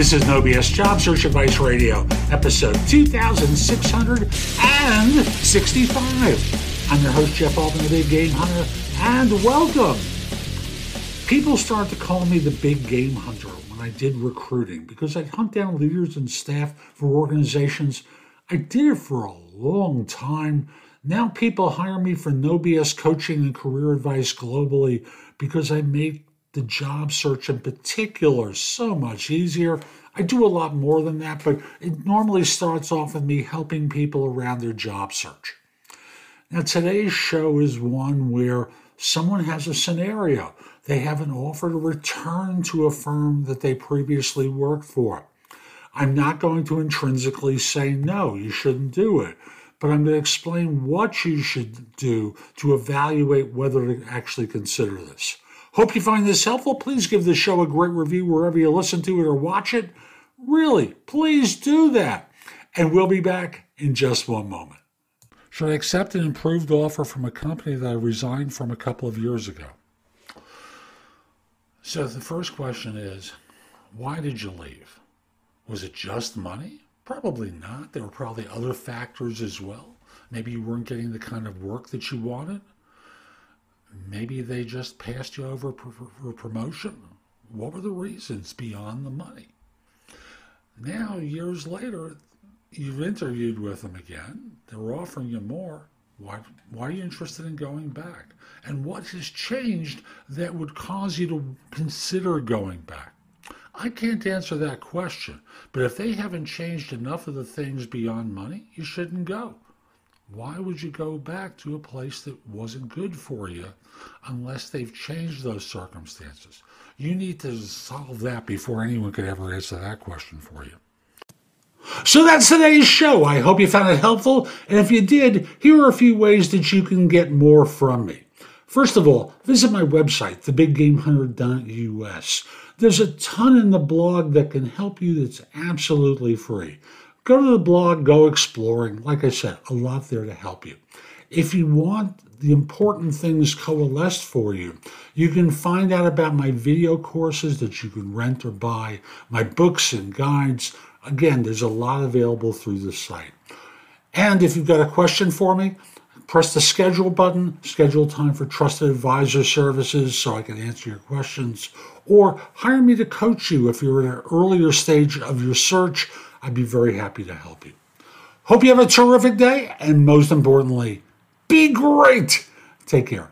This is No BS Job Search Advice Radio, episode 2665. I'm your host, Jeff Altman, the Big Game Hunter, and welcome. People started to call me the Big Game Hunter when I did recruiting because I'd hunt down leaders and staff for organizations. I did it for a long time. Now people hire me for no BS coaching and career advice globally because I make the job search in particular so much easier. I do a lot more than that, but it normally starts off with me helping people around their job search. Now, today's show is one where someone has a scenario. They have an offer to return to a firm that they previously worked for. I'm not going to intrinsically say, no, you shouldn't do it, but I'm going to explain what you should do to evaluate whether to actually consider this. Hope you find this helpful. Please give the show a great review wherever you listen to it or watch it. Really, please do that. And we'll be back in just one moment. Should I accept an improved offer from a company that I resigned from a couple of years ago? So the first question is why did you leave? Was it just money? Probably not. There were probably other factors as well. Maybe you weren't getting the kind of work that you wanted. Maybe they just passed you over for promotion. What were the reasons beyond the money? Now, years later, you've interviewed with them again. They're offering you more. Why, why are you interested in going back? And what has changed that would cause you to consider going back? I can't answer that question, but if they haven't changed enough of the things beyond money, you shouldn't go why would you go back to a place that wasn't good for you unless they've changed those circumstances? You need to solve that before anyone could ever answer that question for you. So that's today's show. I hope you found it helpful. And if you did, here are a few ways that you can get more from me. First of all, visit my website, thebiggamehunter.us. There's a ton in the blog that can help you that's absolutely free go to the blog, go exploring. Like I said, a lot there to help you. If you want the important things coalesced for you, you can find out about my video courses that you can rent or buy, my books and guides. Again, there's a lot available through the site. And if you've got a question for me, press the schedule button, schedule time for trusted advisor services so I can answer your questions, or hire me to coach you if you're at an earlier stage of your search I'd be very happy to help you. Hope you have a terrific day, and most importantly, be great. Take care.